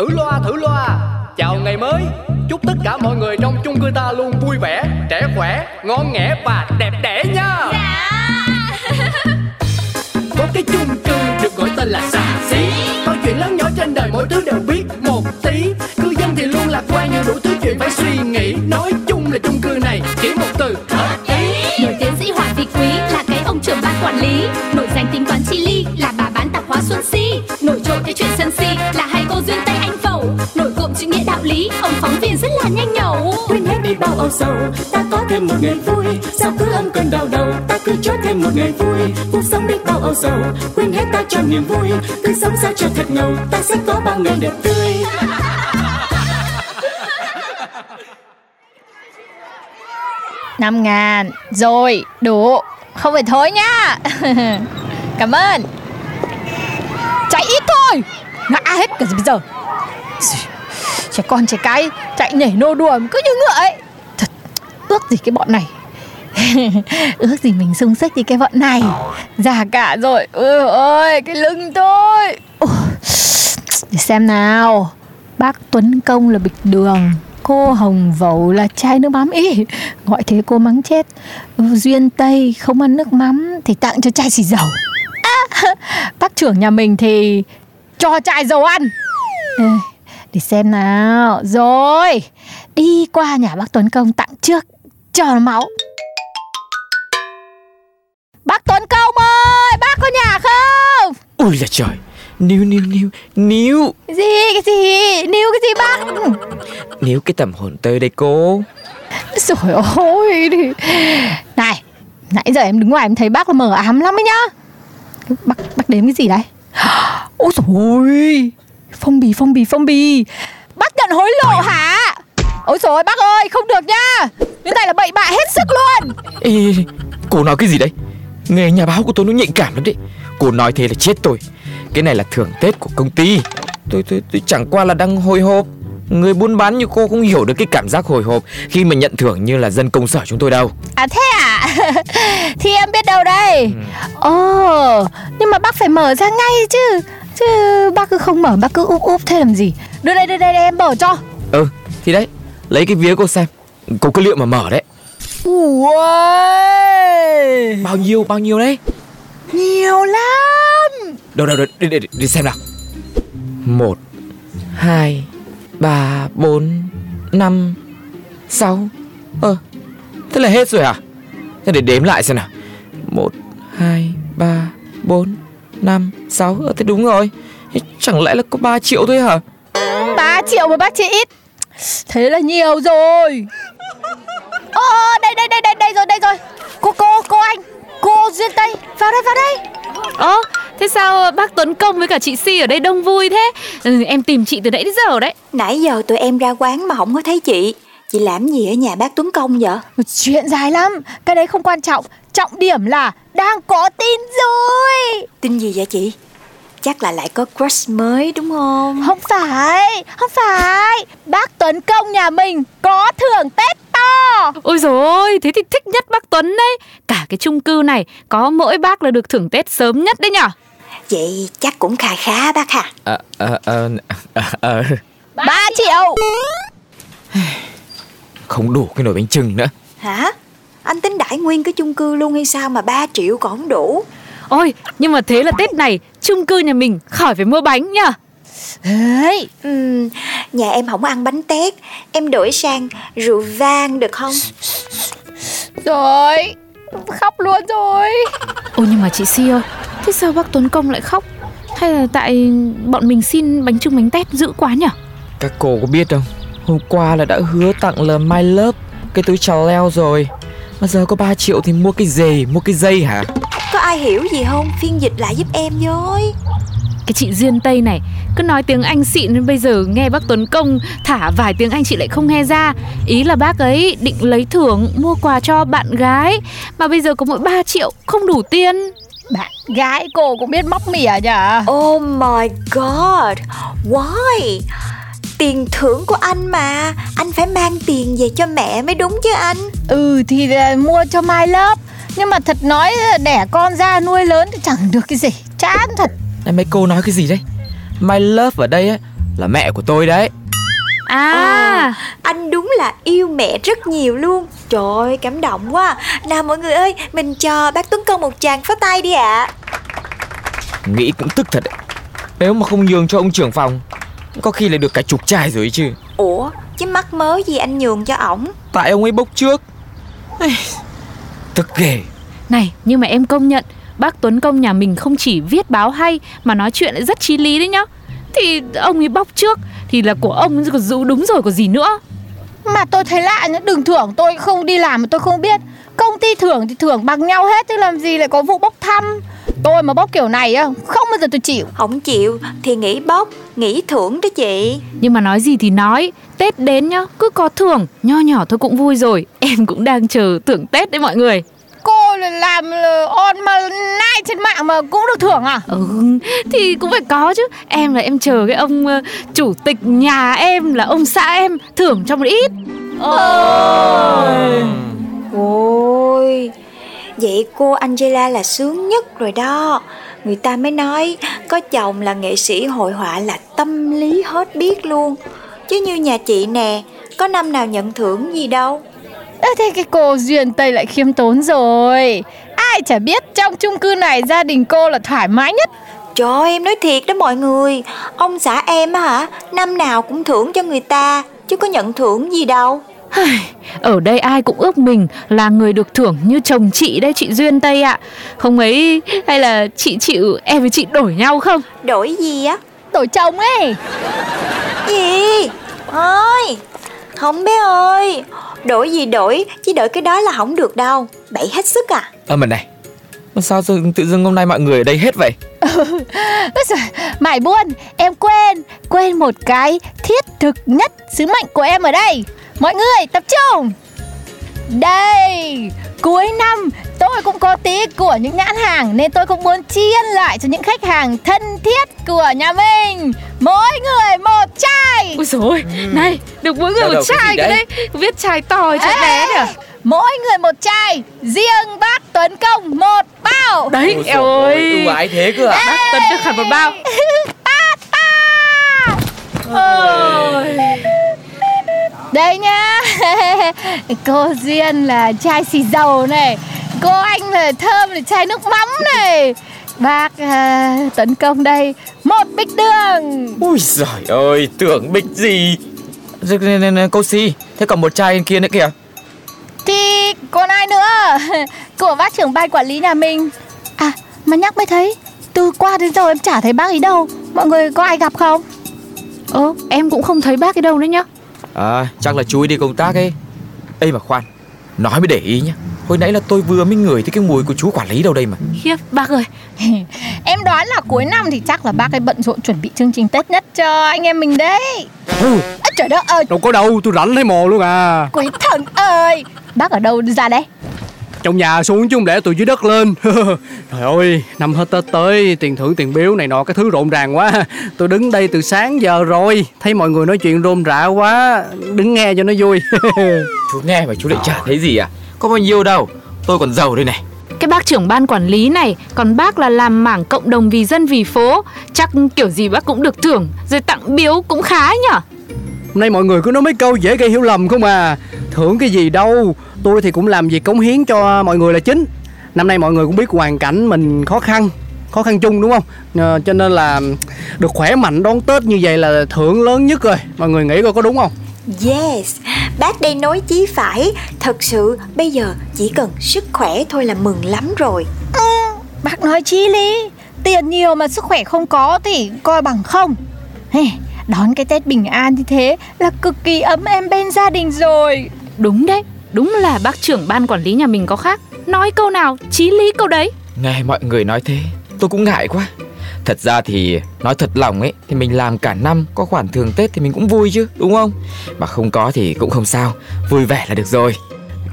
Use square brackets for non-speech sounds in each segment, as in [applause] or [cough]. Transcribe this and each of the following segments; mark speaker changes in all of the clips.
Speaker 1: Thử loa thử loa. Chào ngày mới. Chúc tất cả mọi người trong chung cư ta luôn vui vẻ Trẻ khỏe, ngon nghẻ và đẹp đẽ nha.
Speaker 2: Dạ. [laughs]
Speaker 1: Có cái chung cư được gọi tên là xà xí. Mọi chuyện lớn nhỏ trên đời mỗi thứ đều biết một tí. Cư dân thì luôn lạc quan nhưng đủ thứ chuyện phải suy nghĩ. Nói chung là chung cư này chỉ một từ. hợp
Speaker 2: viên rất là nhanh nhẩu.
Speaker 3: Quên hết đi bao âu sầu. Ta có thêm một ngày vui. Sao cứ âm cơn đau đầu? Ta cứ cho thêm một ngày vui. Cuộc sống đi bao âu sầu. Quên hết ta cho niềm vui. Cứ sống sao cho thật ngầu. Ta sẽ có bao ngày đẹp tươi. [laughs]
Speaker 4: Năm ngàn. Rồi đủ. Không phải thôi nhá. [laughs] Cảm ơn. Chạy ít thôi. Ngã hết cả bây giờ Trẻ con trẻ cái Chạy nhảy nô đùa cứ như ngựa ấy. Thật ước gì cái bọn này. [laughs] Ước gì mình sung sức như cái bọn này. Già cả rồi. Ừ, ôi ơi cái lưng tôi. Để xem nào. Bác Tuấn Công là bịch đường Cô Hồng Vẩu là chai nước mắm. Ý Gọi thế cô mắng chết. Ừ, Duyên Tây không ăn nước mắm Thì tặng cho chai xì dầu. À, [laughs] Bác trưởng nhà mình thì Cho chai dầu ăn. Ê, để xem nào. Rồi Đi qua nhà bác Tuấn Công tặng trước Cho nó máu. Bác Tuấn Công ơi Bác có nhà không?
Speaker 5: Ôi là trời. Níu níu níu Níu.
Speaker 4: Cái gì cái gì? Níu cái gì bác?
Speaker 5: Níu cái tầm hồn tới đây cô.
Speaker 4: Rồi ôi. Này Nãy giờ em đứng ngoài em thấy bác là mờ ám lắm ấy nhá. Bác, bác đếm cái gì đấy? Ôi rồi Phong bì phong bì phong bì. Bác nhận hối lộ hả? Ôi rồi bác ơi không được nha. Cái này là bậy bạ hết sức luôn.
Speaker 5: Ê Cô nói cái gì đấy? Nghề nhà báo của tôi nó nhạy cảm lắm đấy. Cô nói thế là chết tôi. Cái này là thưởng Tết của công ty. Tôi tôi, tôi chẳng qua là đang hồi hộp. Người buôn bán như cô không hiểu được cái cảm giác hồi hộp Khi mà nhận thưởng như là dân công sở chúng tôi đâu.
Speaker 4: À thế à [laughs] Thì em biết đâu đây. Ồ Nhưng mà bác phải mở ra ngay chứ Chứ bác cứ không mở bác cứ úp úp thế làm gì? Đưa đây đưa đây, đây em mở cho.
Speaker 5: Ừ thì đấy Lấy cái vía cô xem. Cô cứ liệu mà mở đấy.
Speaker 4: Ui
Speaker 5: Bao nhiêu bao nhiêu đấy?
Speaker 4: Nhiều lắm!
Speaker 5: Đâu đâu đâu đi, đi, đi, đi xem nào. Một Hai Ba Bốn Năm Sáu. Ơ Thế là hết rồi à? Thế để đếm lại xem nào. Một Hai Ba Bốn Năm Sáu Ờ thế đúng rồi. Chẳng lẽ là có 3 triệu thôi hả?
Speaker 4: 3 triệu mà bác chỉ ít. Thế là nhiều rồi. Ồ đây đây đây đây đây rồi đây rồi. Cô cô cô anh Cô Duyên Tây Vào đây vào đây.
Speaker 6: Ơ, thế sao bác Tuấn Công với cả chị Si ở đây đông vui thế? Ừ, em tìm chị từ nãy đến giờ đấy.
Speaker 7: Nãy giờ tụi em ra quán mà không có thấy chị. Chị làm gì ở nhà bác Tuấn Công vậy?
Speaker 4: Chuyện dài lắm. Cái đấy không quan trọng Trọng điểm là đang có tin rồi
Speaker 7: Tin gì vậy chị? Chắc là lại có crush mới đúng không?
Speaker 4: Không phải Không phải Bác Tuấn Công nhà mình Có thưởng Tết to
Speaker 6: Ôi dồi ôi, thế thì thích nhất bác Tuấn đấy. Cả cái chung cư này có mỗi bác là được thưởng Tết sớm nhất đấy nhở?
Speaker 7: Vậy chắc cũng khá khá bác hả?
Speaker 5: Ờ ờ ờ ờ ờ
Speaker 4: 3 triệu
Speaker 5: Không đủ cái nồi bánh trưng nữa
Speaker 7: Hả? Anh tính đãi nguyên cái chung cư luôn hay sao mà 3 triệu còn không đủ?
Speaker 6: Ôi, nhưng mà thế là Tết này chung cư nhà mình khỏi phải mua bánh nhở?
Speaker 4: Đấy
Speaker 7: Ừm, nhà em không ăn bánh tét Em đổi sang rượu vang được không?
Speaker 4: Rồi Khóc luôn rồi
Speaker 6: Ôi nhưng mà chị Si ơi, thế sao bác Tuấn Công lại khóc? Hay là tại bọn mình xin bánh trưng bánh tét dữ quá nhở?
Speaker 5: Các cô có biết không Hôm qua là đã hứa tặng là My Love Cái túi trào leo rồi Mà giờ có 3 triệu thì mua cái gì Mua cái dây hả
Speaker 7: Có ai hiểu gì không? Phiên dịch lại giúp em với
Speaker 6: Cái chị Duyên Tây này cứ nói tiếng Anh xịn nên bây giờ nghe bác Tuấn Công thả vài tiếng Anh chị lại không nghe ra. Ý là bác ấy định lấy thưởng mua quà cho bạn gái mà bây giờ có mỗi 3 triệu không đủ tiền.
Speaker 4: Bạn gái cô cũng biết móc mỉa nhở
Speaker 7: Oh my god Why? Tiền thưởng của anh mà. Anh phải mang tiền về cho mẹ mới đúng chứ anh.
Speaker 4: Ừ thì là mua cho My Love Nhưng mà thật nói là đẻ con ra nuôi lớn thì chẳng được cái gì. Chán thật.
Speaker 5: Này mấy cô nói cái gì đấy? My Love ở đây á là mẹ của tôi đấy.
Speaker 6: À,
Speaker 7: Anh đúng là yêu mẹ rất nhiều luôn. Trời ơi cảm động quá. Nào mọi người ơi Mình cho bác Tuấn Công một tràng pháo tay đi ạ.
Speaker 5: Nghĩ cũng tức thật đấy. Nếu mà không nhường cho ông trưởng phòng Có khi lại được cả chục chai rồi chứ.
Speaker 7: Ủa chứ mắc mớ gì anh nhường cho ổng?
Speaker 5: Tại ông ấy bốc trước. Tức ghê.
Speaker 6: Này nhưng mà em công nhận Bác Tuấn Công nhà mình không chỉ viết báo hay Mà nói chuyện lại rất chí lý đấy nhá. Thì ông ấy bóc trước Thì là của ông còn giữ đúng rồi có gì nữa?
Speaker 4: Mà tôi thấy lạ nhá, đừng thưởng tôi không đi làm mà tôi không biết Công ty thưởng thì thưởng bằng nhau hết Chứ làm gì lại có vụ bốc thăm. Tôi mà bốc kiểu này á, không bao giờ tôi chịu.
Speaker 7: Không chịu thì nghỉ bốc Nghỉ thưởng đó chị.
Speaker 6: Nhưng mà nói gì thì nói Tết đến nhá Cứ có thưởng Nho nhỏ thôi cũng vui rồi. [laughs] Em cũng đang chờ thưởng Tết đấy mọi người.
Speaker 4: Cô là làm là on mà nai trên mạng mà cũng được thưởng à?
Speaker 6: Ừ, thì cũng phải có chứ. Em là em chờ cái ông ờ, chủ tịch nhà em là ông xã em thưởng cho một ít.
Speaker 7: Ôi Vậy cô Angela là sướng nhất rồi đó. Người ta mới nói Có chồng là nghệ sĩ hội họa là tâm lý hết biết luôn. Chứ như nhà chị nè Có năm nào nhận thưởng gì đâu.
Speaker 4: Ê, Thế cái cô Duyên Tây lại khiêm tốn rồi. Ai chả biết trong chung cư này gia đình cô là thoải mái nhất.
Speaker 7: Trời ơi, em nói thiệt đó mọi người. Ông xã em á hả Năm nào cũng thưởng cho người ta Chứ có nhận thưởng gì đâu
Speaker 6: Ở đây ai cũng ước mình là người được thưởng như chồng chị đây chị Duyên Tây ạ. Không ấy hay là chị chịu em với chị đổi nhau không?
Speaker 7: Đổi gì á?
Speaker 4: Đổi chồng ấy.
Speaker 7: Gì? Ôi Không bé ơi. Đổi gì đổi Chứ đổi cái đó là không được đâu. Bậy hết sức à.
Speaker 5: Ơ mà này mà Sao tự, tự dưng hôm nay mọi người ở đây hết vậy? [laughs]
Speaker 4: Ôi giời, Mải buôn, em quên Quên một cái thiết thực nhất Sứ mệnh của em ở đây Mọi người tập trung. Đây Cuối năm tôi cũng có tí của những nhãn hàng Nên tôi cũng muốn chiên lại cho những khách hàng thân thiết của nhà mình. Mỗi người một chai.
Speaker 6: Ôi dồi ôi, này được mỗi người
Speaker 5: Đâu
Speaker 6: một chai cái
Speaker 5: đấy?
Speaker 6: đấy. Viết chai to chai bé à?
Speaker 4: Mỗi người một chai Riêng bác Tuấn Công một bao.
Speaker 6: Đấy
Speaker 5: Ôi
Speaker 6: eo
Speaker 5: ôi,
Speaker 6: ơi.
Speaker 5: ưu ái thế cơ à
Speaker 6: Bác Tuấn được hẳn một bao.
Speaker 4: Ta. Ta Ôi. Đây nhá. [laughs] Cô Duyên là chai xì dầu này. Cô anh là Thơm là chai nước mắm này. Bác à, Tuấn Công đây. Một bịch đường
Speaker 5: Ui giời ơi tưởng bịch gì? Cô Si Thế còn một chai kia nữa kìa.
Speaker 4: Thì còn ai nữa? [laughs] Của bác trưởng ban quản lý nhà mình. À mà nhắc mới thấy Từ qua đến giờ em chả thấy bác ấy đâu. Mọi người có ai gặp không?
Speaker 6: Ơ em cũng không thấy bác ấy đâu nữa nhá
Speaker 5: À chắc là chú ấy đi công tác ấy. Ê mà khoan Nói mới để ý nhá. Hồi nãy là tôi vừa mới ngửi thấy cái mùi của chú quản lý đâu đây mà.
Speaker 6: Khiếp bác ơi. [laughs]
Speaker 4: Em đoán là cuối năm thì chắc là bác ấy bận rộn chuẩn bị chương trình Tết nhất cho anh em mình đấy.
Speaker 1: Ừ,
Speaker 4: à, Trời đất ơi.
Speaker 1: Đâu có đâu, tôi rảnh thấy mò luôn à.
Speaker 4: Quý thần ơi. Bác ở đâu ra đây
Speaker 1: Trong nhà xuống chứ không để tôi dưới đất lên. [laughs] Trời ơi, năm hết Tết tới Tiền thưởng tiền biếu này nọ cái thứ rộn ràng quá. Tôi đứng đây từ sáng giờ rồi Thấy mọi người nói chuyện rôm rã quá Đứng nghe cho nó vui. [laughs]
Speaker 5: Chú nghe mà chú lại chả thấy gì à? Có bao nhiêu đâu Tôi còn giàu đây này.
Speaker 6: Cái bác trưởng ban quản lý này Còn bác là làm mảng cộng đồng vì dân vì phố. Chắc kiểu gì bác cũng được thưởng Rồi tặng biếu cũng khá nhở?
Speaker 1: Hôm nay mọi người cứ nói mấy câu dễ gây hiểu lầm không à. Thưởng cái gì đâu Tôi thì cũng làm việc cống hiến cho mọi người là chính. Năm nay mọi người cũng biết hoàn cảnh mình khó khăn Khó khăn chung đúng không? Ờ, Cho nên là được khỏe mạnh đón Tết như vậy là thưởng lớn nhất rồi. Mọi người nghĩ coi có đúng không?
Speaker 7: Yes. Bác đây nói chí phải. Thật sự bây giờ chỉ cần sức khỏe thôi là mừng lắm rồi.
Speaker 4: Bác nói chí lý. Tiền nhiều mà sức khỏe không có thì coi bằng không. Hey, Đón cái Tết bình an như thế là cực kỳ ấm êm bên gia đình rồi.
Speaker 6: Đúng đấy Đúng là bác trưởng ban quản lý nhà mình có khác. Nói câu nào chí lý câu đấy.
Speaker 5: Nghe mọi người nói thế Tôi cũng ngại quá. Thật ra thì nói thật lòng ấy Thì mình làm cả năm Có khoản thường Tết thì mình cũng vui chứ Đúng không? Mà không có thì cũng không sao Vui vẻ là được rồi.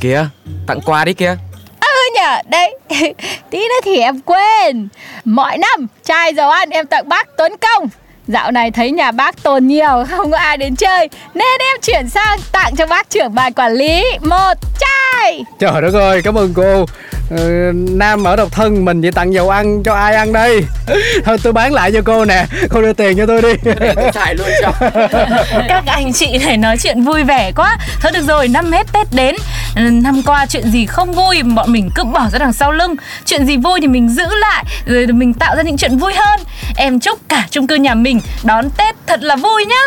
Speaker 5: Kìa Tặng quà đấy kìa.
Speaker 4: Ừ nhờ đây [laughs] Tí nữa thì em quên. Mọi năm chai dầu ăn em tặng bác Tuấn Công Dạo này thấy nhà bác tồn nhiều, [laughs] Không có ai đến chơi. Nên em chuyển sang tặng cho bác trưởng bài quản lý. Một, chai!
Speaker 8: Trời đất ơi, cảm ơn cô ừ, Nam ở độc thân mình chỉ tặng dầu ăn cho ai ăn đây? [laughs] Thôi tôi bán lại cho cô nè Cô đưa tiền cho tôi đi.
Speaker 5: Tôi xài luôn cho. [laughs]
Speaker 6: Các anh chị này nói chuyện vui vẻ quá. Thôi được rồi, năm hết Tết đến. Năm qua chuyện gì không vui Bọn mình cứ bỏ ra đằng sau lưng. Chuyện gì vui thì mình giữ lại Rồi mình tạo ra những chuyện vui hơn. Em chúc cả chung cư nhà mình đón Tết thật là vui nhá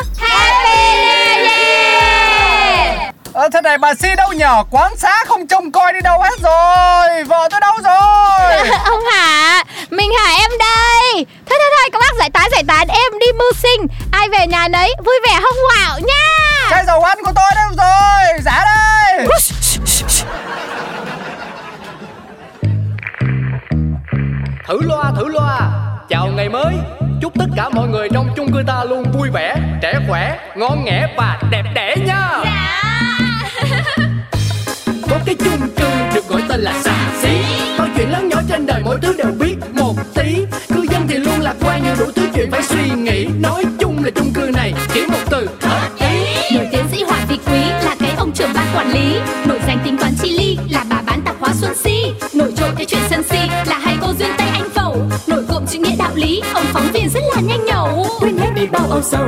Speaker 8: Ờ thế này bà Si đâu nhờ Quán xá không trông coi đi đâu hết rồi. Vợ tôi đâu rồi? [laughs]
Speaker 4: Ông Hà Mình Hà em đây? Thôi thôi thôi các bác giải tán giải tán. Em đi mưu sinh. Ai về nhà nấy vui vẻ hông quạo nha.
Speaker 8: Chai dầu ăn của tôi đâu rồi? Giá đây.
Speaker 1: Thử loa thử loa. Chào ngày mới. Chúc tất cả mọi người trong chung cư ta luôn vui vẻ Trẻ khỏe, ngon nghẻ và đẹp đẽ thứ đều biết một tí. Cư dân thì luôn lạc quan nhiều đủ thứ chuyện phải suy nghĩ. Nói chung là chung cư này chỉ một từ. Hợp ý
Speaker 2: Nổi tiến sĩ Hoàng Vị Quý là cái ông trưởng ban quản lý. Nổi danh tính toán chi ly là bà bán tạp hóa Xuân Si. Nổi trội cái chuyện sân si là hai cô duyên Tây Anh Phẩu. Nổi cộm chữ nghĩa đạo lý, ông phóng viên rất là nhanh nhẩu.
Speaker 3: Quên hết đi bao âu sầu